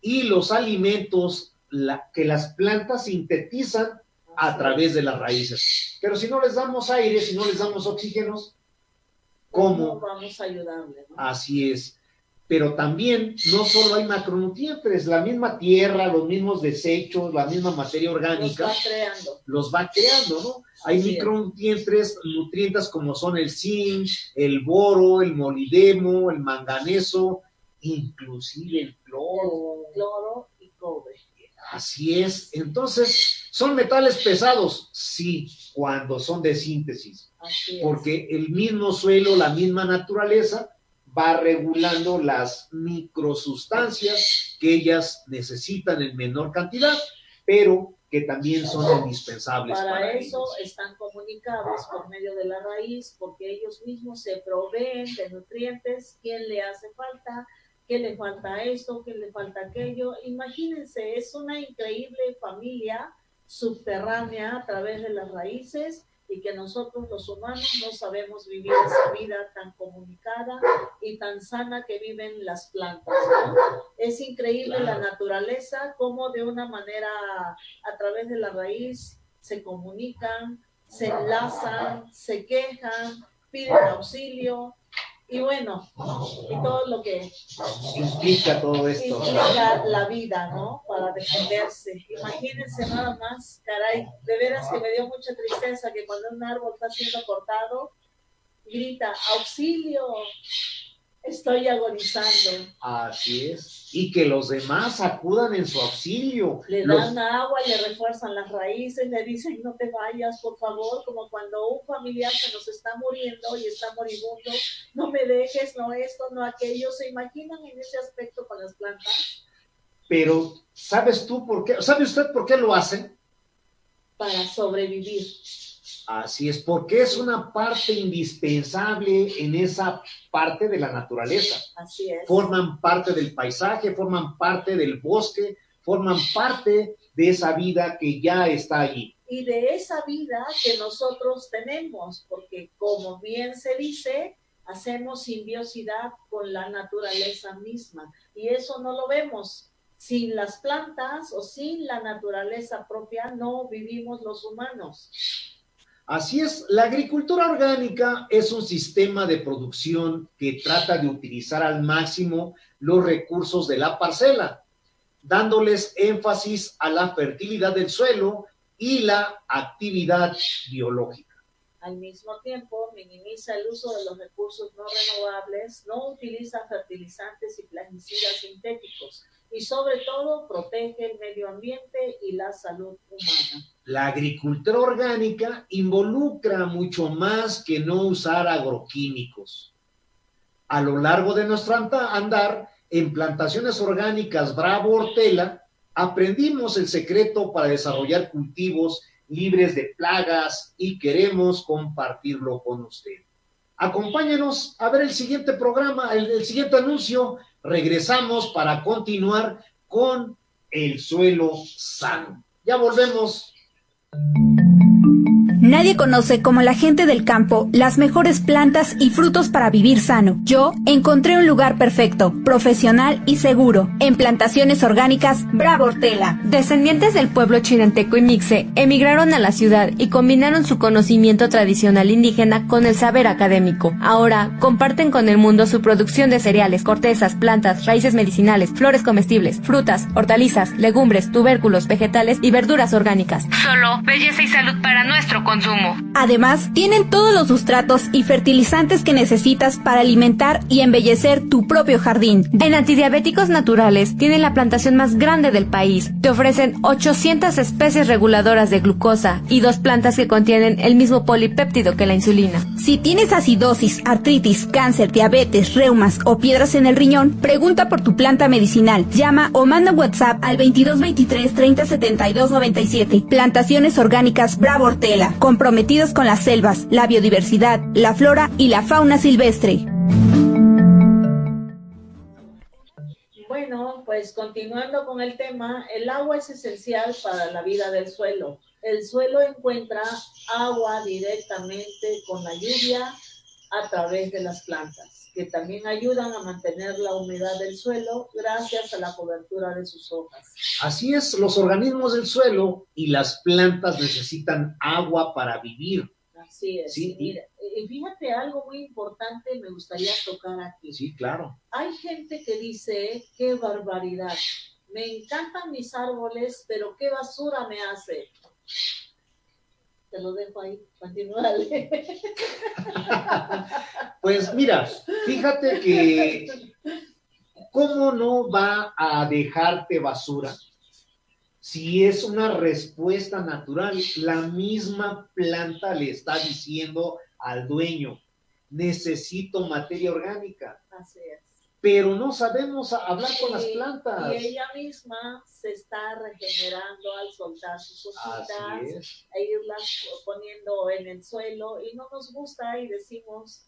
y los alimentos la- que las plantas sintetizan a través de las raíces. Pero si no les damos aire, si no les damos oxígenos, ¿Cómo ¿cómo? vamos a ayudarle? no? Así es. Pero también no solo hay macronutrientes, la misma tierra, los mismos desechos, la misma materia Los orgánica va creando. los va creando, ¿no? Hay micronutrientes, nutrientes como son el zinc, el boro, el molibdeno, el manganeso, inclusive el cloro. Cloro y cobre. Así es. Entonces, ¿son metales pesados? Sí, cuando son de síntesis, Así es. porque el mismo suelo, la misma naturaleza va regulando las microsustancias que ellas necesitan en menor cantidad, pero que también son indispensables para, Para eso ellos. están comunicados por medio de la raíz, porque ellos mismos se proveen de nutrientes, quién le hace falta, qué le falta esto, qué le falta aquello. Imagínense, es una increíble familia subterránea a través de las raíces y que nosotros los humanos no sabemos vivir esa vida tan comunicada y tan sana que viven las plantas. ¿no? Es increíble la naturaleza, cómo de una manera a través de la raíz se comunican, se enlazan, se quejan, piden auxilio, y bueno, y todo lo que implica todo esto. Implica la vida, ¿no? Para defenderse. Imagínense nada más, caray, de veras que me dio mucha tristeza que cuando un árbol está siendo cortado, grita, auxilio, estoy agonizando. Así es. Y que los demás acudan en su auxilio. Le dan agua, le refuerzan las raíces, le dicen no te vayas, por favor, como cuando un familiar se nos está muriendo y está moribundo, no me dejes, no esto, no aquello. ¿Se imaginan en ese aspecto con las plantas? Pero, ¿sabes tú por qué? ¿Sabe usted por qué lo hacen? Para sobrevivir. Así es, porque es una parte indispensable en esa parte de la naturaleza. Así es. Forman parte del paisaje, forman parte del bosque, forman parte de esa vida que ya está allí. Y de esa vida que nosotros tenemos, porque como bien se dice, hacemos simbiosidad con la naturaleza misma. Y eso no lo vemos. Sin las plantas o sin la naturaleza propia no vivimos los humanos. Así es, la agricultura orgánica es un sistema de producción que trata de utilizar al máximo los recursos de la parcela, dándoles énfasis a la fertilidad del suelo y la actividad biológica. Al mismo tiempo, minimiza el uso de los recursos no renovables, no utiliza fertilizantes y plaguicidas sintéticos y sobre todo protege el medio ambiente y la salud humana. La agricultura orgánica involucra mucho más que no usar agroquímicos. A lo largo de nuestro andar en plantaciones orgánicas Bravo Hortela, aprendimos el secreto para desarrollar cultivos libres de plagas y queremos compartirlo con usted. Acompáñenos a ver el siguiente programa, el, el siguiente anuncio. Regresamos para continuar con el suelo sano. Ya volvemos. Nadie conoce como la gente del campo las mejores plantas y frutos para vivir sano. Yo encontré un lugar perfecto, profesional y seguro. En plantaciones orgánicas Bravo Hortela. Descendientes del pueblo chinanteco y mixe emigraron a la ciudad y combinaron su conocimiento tradicional indígena con el saber académico. Ahora comparten con el mundo su producción de cereales, cortezas, plantas, raíces medicinales, flores comestibles, frutas, hortalizas, legumbres, tubérculos, vegetales y verduras orgánicas. Solo belleza y salud para nuestro Además, tienen todos los sustratos y fertilizantes que necesitas para alimentar y embellecer tu propio jardín. En Antidiabéticos Naturales tienen la plantación más grande del país. Te ofrecen 800 especies reguladoras de glucosa y dos plantas que contienen el mismo polipéptido que la insulina. Si tienes acidosis, artritis, cáncer, diabetes, reumas o piedras en el riñón, pregunta por tu planta medicinal. Llama o manda WhatsApp al 2223 30 72 97. Plantaciones Orgánicas Bravo Hortela comprometidos con las selvas, la biodiversidad, la flora y la fauna silvestre. Bueno, pues continuando con el tema, el agua es esencial para la vida del suelo. El suelo encuentra agua directamente con la lluvia a través de las plantas que también ayudan a mantener la humedad del suelo gracias a la cobertura de sus hojas. Así es, los organismos del suelo y las plantas necesitan agua para vivir. Así es. Sí. Mira, y fíjate algo muy importante me gustaría tocar aquí. Sí, claro. Hay gente que dice, qué barbaridad, me encantan mis árboles, pero qué basura me hace te lo dejo ahí, continúale. pues mira, fíjate que ¿cómo no va a dejarte basura? Si es una respuesta natural, la misma planta le está diciendo al dueño, necesito materia orgánica. Así es pero no sabemos hablar con las plantas. Y ella misma se está regenerando al soltar sus hojitas e irlas poniendo en el suelo y no nos gusta y decimos,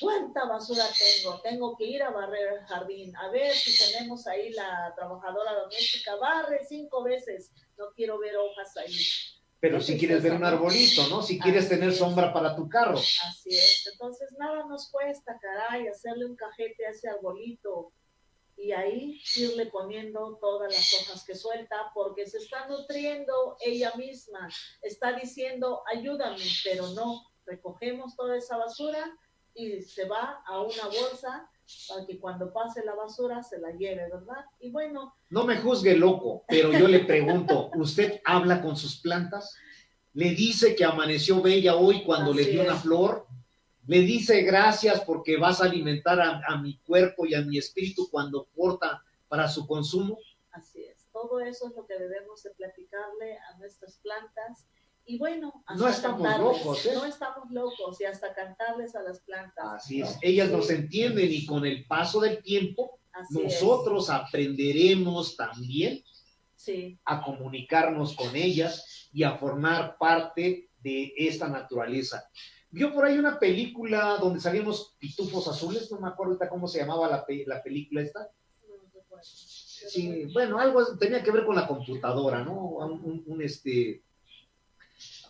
¿cuánta basura tengo? Tengo que ir a barrer el jardín, a ver si tenemos ahí la trabajadora doméstica, barre cinco veces, no quiero ver hojas ahí. Pero si quieres ver un arbolito, ¿no? Si quieres Así tener es. sombra para tu carro. Así es. Entonces, nada nos cuesta, caray, hacerle un cajete a ese arbolito y ahí irle poniendo todas las hojas que suelta porque se está nutriendo ella misma. Está diciendo, ayúdame, pero no. Recogemos toda esa basura y se va a una bolsa para que cuando pase la basura se la lleve, ¿verdad? Y bueno, No me juzgue loco, pero yo le pregunto, ¿usted habla con sus plantas? ¿Le dice que amaneció bella hoy cuando le dio una flor? ¿Le dice gracias porque vas a alimentar a, a mi cuerpo y a mi espíritu cuando porta para su consumo? Así es, todo eso es lo que debemos de platicarle a nuestras plantas. Y bueno, No estamos locos, ¿eh? No estamos locos y hasta cantarles a las plantas. Así es, ellas Sí, nos entienden y con el paso del tiempo así es. nosotros aprenderemos también Sí, a comunicarnos con ellas y a formar parte de esta naturaleza. Vio por ahí una película donde salían los pitufos azules, no me acuerdo ahorita cómo se llamaba la, pe- la película esta. Sí, bueno, algo tenía que ver con la computadora, ¿no? Un, un- un, este,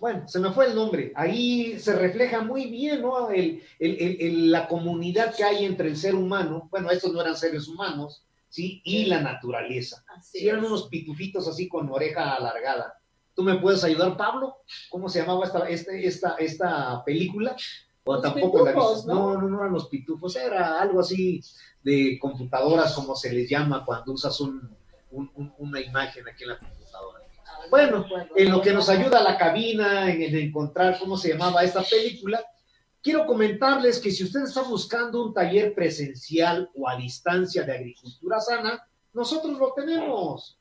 bueno, se me fue el nombre. Ahí se refleja muy bien, ¿no? El, el- el- el- la comunidad que hay entre el ser humano, bueno, estos no eran seres humanos, ¿sí? Y la naturaleza. Así Sí, eran unos pitufitos así con oreja alargada. ¿Tú me puedes ayudar, Pablo? ¿Cómo se llamaba esta, este- esta, esta película? O Los tampoco la pitufos? ¿no? No, no, no eran los pitufos, era algo así de computadoras, como se les llama cuando usas un- un- un- una imagen aquí en la computadora. No Bueno. En lo que nos ayuda la cabina en, en encontrar cómo se llamaba esta película, quiero comentarles que si usted está buscando un taller presencial o a distancia de agricultura sana, nosotros lo tenemos.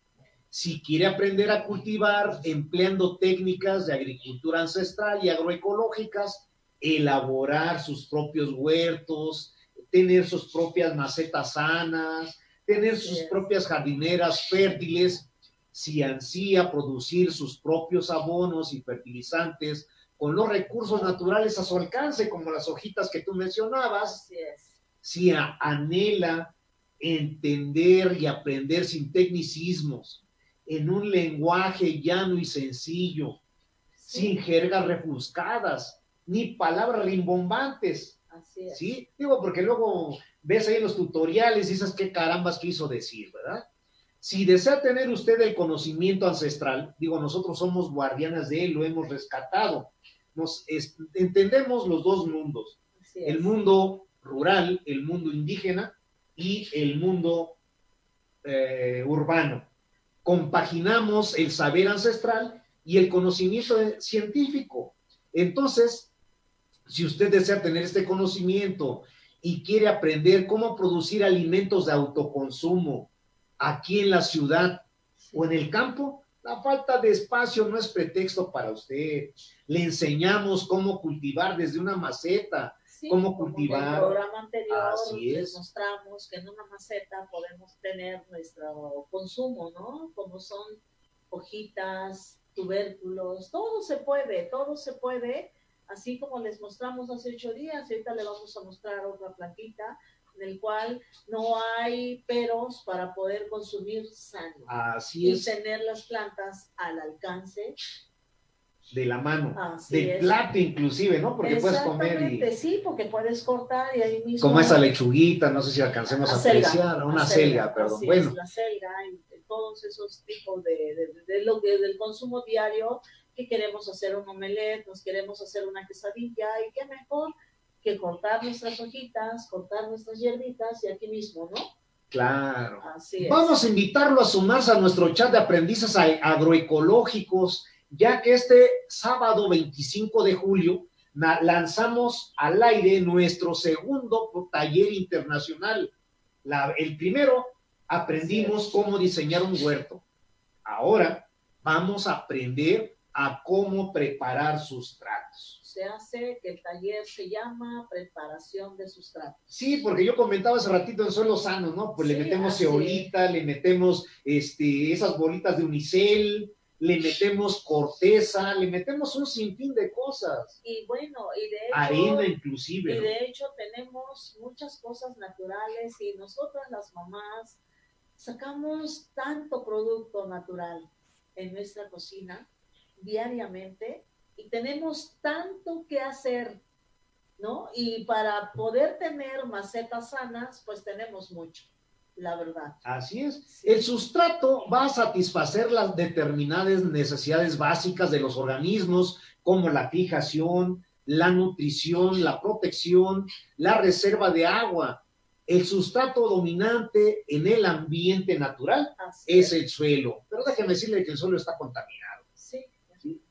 Si quiere aprender a cultivar empleando técnicas de agricultura ancestral y agroecológicas, elaborar sus propios huertos, tener sus propias macetas sanas, tener sus propias jardineras fértiles, si ansía producir sus propios abonos y fertilizantes con los recursos naturales a su alcance, como las hojitas que tú mencionabas, si anhela entender y aprender sin tecnicismos, en un lenguaje llano y sencillo, sin jergas refuscadas, ni palabras rimbombantes, Así es. ¿sí? Digo, porque luego ves ahí los tutoriales y dices qué carambas quiso decir, ¿verdad? Si desea tener usted el conocimiento ancestral, digo, nosotros somos guardianas de él, lo hemos rescatado. Nos es- entendemos los dos mundos, el mundo rural, el mundo indígena y el mundo eh, urbano. Compaginamos el saber ancestral y el conocimiento científico. Entonces, si usted desea tener este conocimiento y quiere aprender cómo producir alimentos de autoconsumo aquí en la ciudad o en el campo, la falta de espacio no es pretexto para usted. Le enseñamos cómo cultivar desde una maceta, Sí, cómo cultivar. En el programa anterior Así es. mostramos que en una maceta podemos tener nuestro consumo, ¿no? Como son hojitas, tubérculos, todo se puede, todo se puede, así como les mostramos hace ocho días, ahorita le vamos a mostrar otra plantita en el cual no hay peros para poder consumir sano Así y es, tener las plantas al alcance. de la mano, Así del es. plato inclusive, ¿no? Porque puedes comer y sí, porque puedes cortar y ahí mismo. como esa lechuguita, no sé si alcancemos a apreciar, una acelga, selga, perdón. Bueno, es, la selga y de todos esos tipos de, de- de lo que del consumo diario que queremos hacer un omelette, nos queremos hacer una quesadilla y qué mejor que cortar nuestras hojitas, cortar nuestras hierbitas y aquí mismo, ¿no? claro. Así es. Vamos a invitarlo a sumarse a nuestro chat de aprendices agroecológicos, ya que este sábado 25 de julio lanzamos al aire nuestro segundo taller internacional. La- el primero aprendimos cómo diseñar un huerto. Ahora vamos a aprender a cómo preparar sustratos. Se hace que el taller se llama preparación de sustratos. Sí, porque yo comentaba hace ratito en suelo sano, ¿no? Pues le metemos ceolita, le metemos este, esas bolitas de unicel, le metemos corteza, le metemos un sinfín de cosas. Y bueno, y de hecho, Arena Y inclusive, ¿no? de hecho tenemos muchas cosas naturales y nosotras las mamás sacamos tanto producto natural en nuestra cocina diariamente y tenemos tanto que hacer, ¿no? Y para poder tener macetas sanas, pues tenemos mucho, la verdad. Así es. El sustrato va a satisfacer las determinadas necesidades básicas de los organismos, como la fijación, la nutrición, la protección, la reserva de agua. El sustrato dominante en el ambiente natural es, el suelo. Pero déjeme decirle que el suelo está contaminado. Sí. ¿Sí?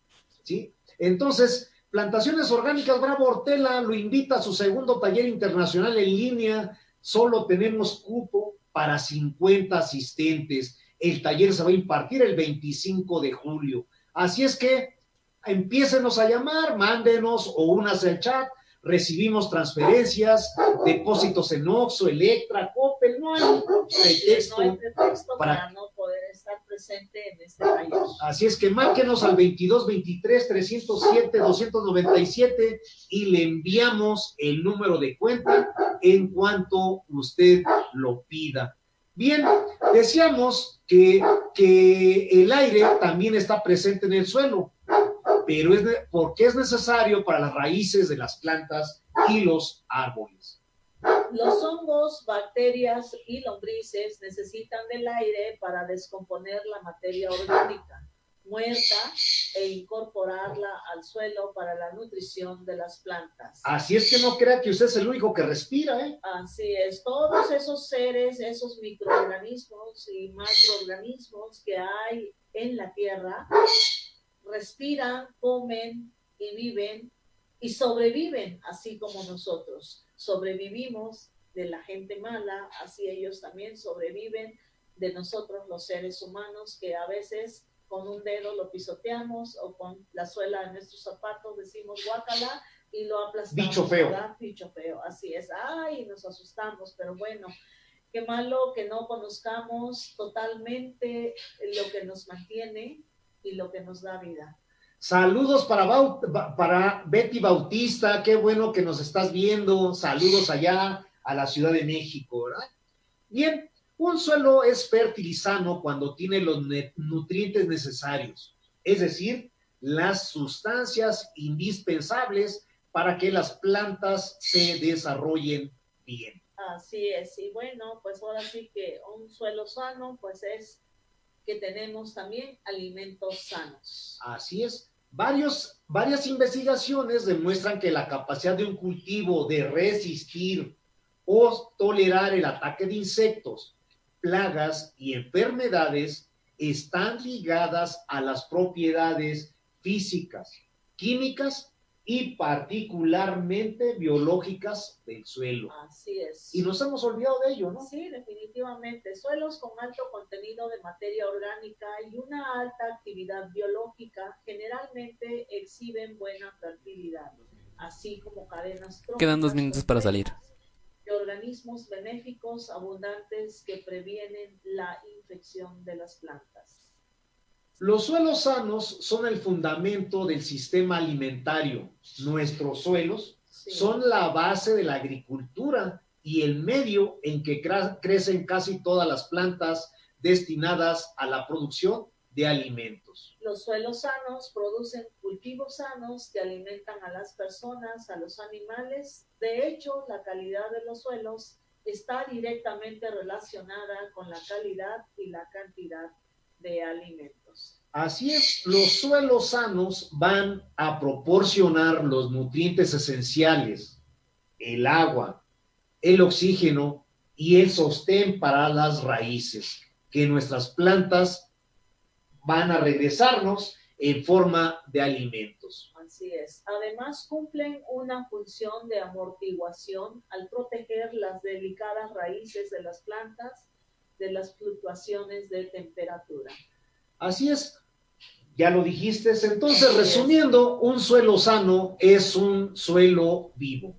¿Sí? Entonces, Plantaciones Orgánicas Bravo Hortela lo invita a su segundo taller internacional en línea. Solo tenemos cupo para 50 asistentes. El taller se va a impartir el 25 de julio. Así es que empiécenos a llamar, mándenos o únase al chat. Recibimos transferencias, depósitos en Oxxo, Electra, Coppel. No hay pretexto, no hay pretexto para, no Así es que márquenos al 22 23 307 297 y le enviamos el número de cuenta en cuanto usted lo pida. Bien, decíamos que, que el aire también está presente en el suelo pero es porque es necesario para las raíces de las plantas y los árboles. Los hongos, bacterias y lombrices necesitan del aire para descomponer la materia orgánica muerta e incorporarla al suelo para la nutrición de las plantas. Así es que no crea que usted es el único que respira, ¿eh? Así es, todos esos seres, esos microorganismos y macroorganismos que hay en la tierra respiran, comen y viven y sobreviven así como nosotros. Sobrevivimos de la gente mala, así ellos también sobreviven de nosotros los seres humanos que a veces con un dedo lo pisoteamos o con la suela de nuestros zapatos decimos guácala y lo aplastamos. Bicho feo. Bicho feo, así es. Ay, nos asustamos, pero bueno, qué malo que no conozcamos totalmente lo que nos mantiene y lo que nos da vida. Saludos para, Betty Bautista, qué bueno que nos estás viendo. Saludos allá a la Ciudad de México, ¿verdad? Bien, un suelo es fértil y sano cuando tiene los nutrientes necesarios, es decir, las sustancias indispensables para que las plantas se desarrollen bien. Así es, y bueno, pues ahora sí que un suelo sano, pues es que tenemos también alimentos sanos. Así es. Varios, varias investigaciones demuestran que la capacidad de un cultivo de resistir o tolerar el ataque de insectos, plagas y enfermedades están ligadas a las propiedades físicas, químicas y particularmente biológicas del suelo. Así es. Y nos hemos olvidado de ello, ¿no? Sí, definitivamente. Suelos con alto contenido de materia orgánica y una alta actividad biológica generalmente exhiben buena fertilidad, así como cadenas Quedan dos minutos para salir. De organismos benéficos abundantes que previenen la infección de las plantas. Los suelos sanos son el fundamento del sistema alimentario. Nuestros suelos son la base de la agricultura y el medio en que crecen casi todas las plantas destinadas a la producción de alimentos. Los suelos sanos producen cultivos sanos que alimentan a las personas, a los animales. De hecho, la calidad de los suelos está directamente relacionada con la calidad y la cantidad de alimentos. Así es, los suelos sanos van a proporcionar los nutrientes esenciales, el agua, el oxígeno y el sostén para las raíces, que nuestras plantas van a regresarnos en forma de alimentos. Así es. Además, cumplen una función de amortiguación al proteger las delicadas raíces de las plantas de las fluctuaciones de temperatura. Así es, ya lo dijiste. Entonces, resumiendo, un suelo sano es un suelo vivo.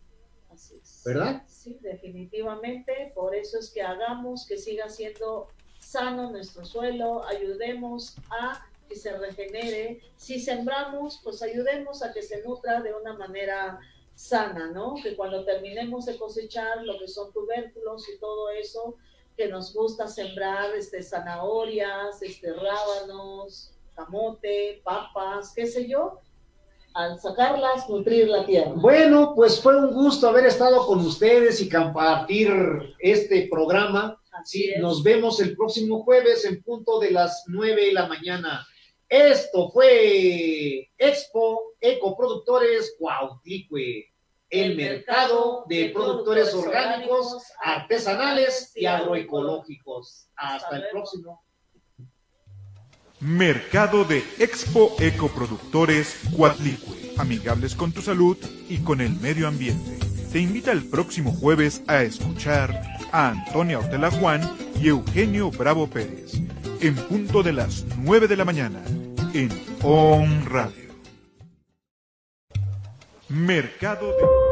Así es. ¿Verdad? Sí, definitivamente. Por eso es que hagamos que siga siendo sano nuestro suelo, ayudemos a que se regenere. Si sembramos, pues ayudemos a que se nutra de una manera sana, ¿no? Que cuando terminemos de cosechar lo que son tubérculos y todo eso, que nos gusta sembrar este, zanahorias, este, rábanos, camote, papas, qué sé yo, al sacarlas, nutrir la tierra. Bueno, pues fue un gusto haber estado con ustedes y compartir este programa. Sí, nos vemos el próximo jueves en punto de las nueve de la mañana. Esto fue Expo Ecoproductores Cuautlicue, el mercado de productores orgánicos, artesanales y agroecológicos. Hasta el próximo. Mercado de Expo Ecoproductores Cuatlicue, amigables con tu salud y con el medio ambiente. Te invita el próximo jueves a escuchar a Antonia Ortela Juan y Eugenio Bravo Pérez, en punto de las 9 de la mañana, en On Radio. Mercado de...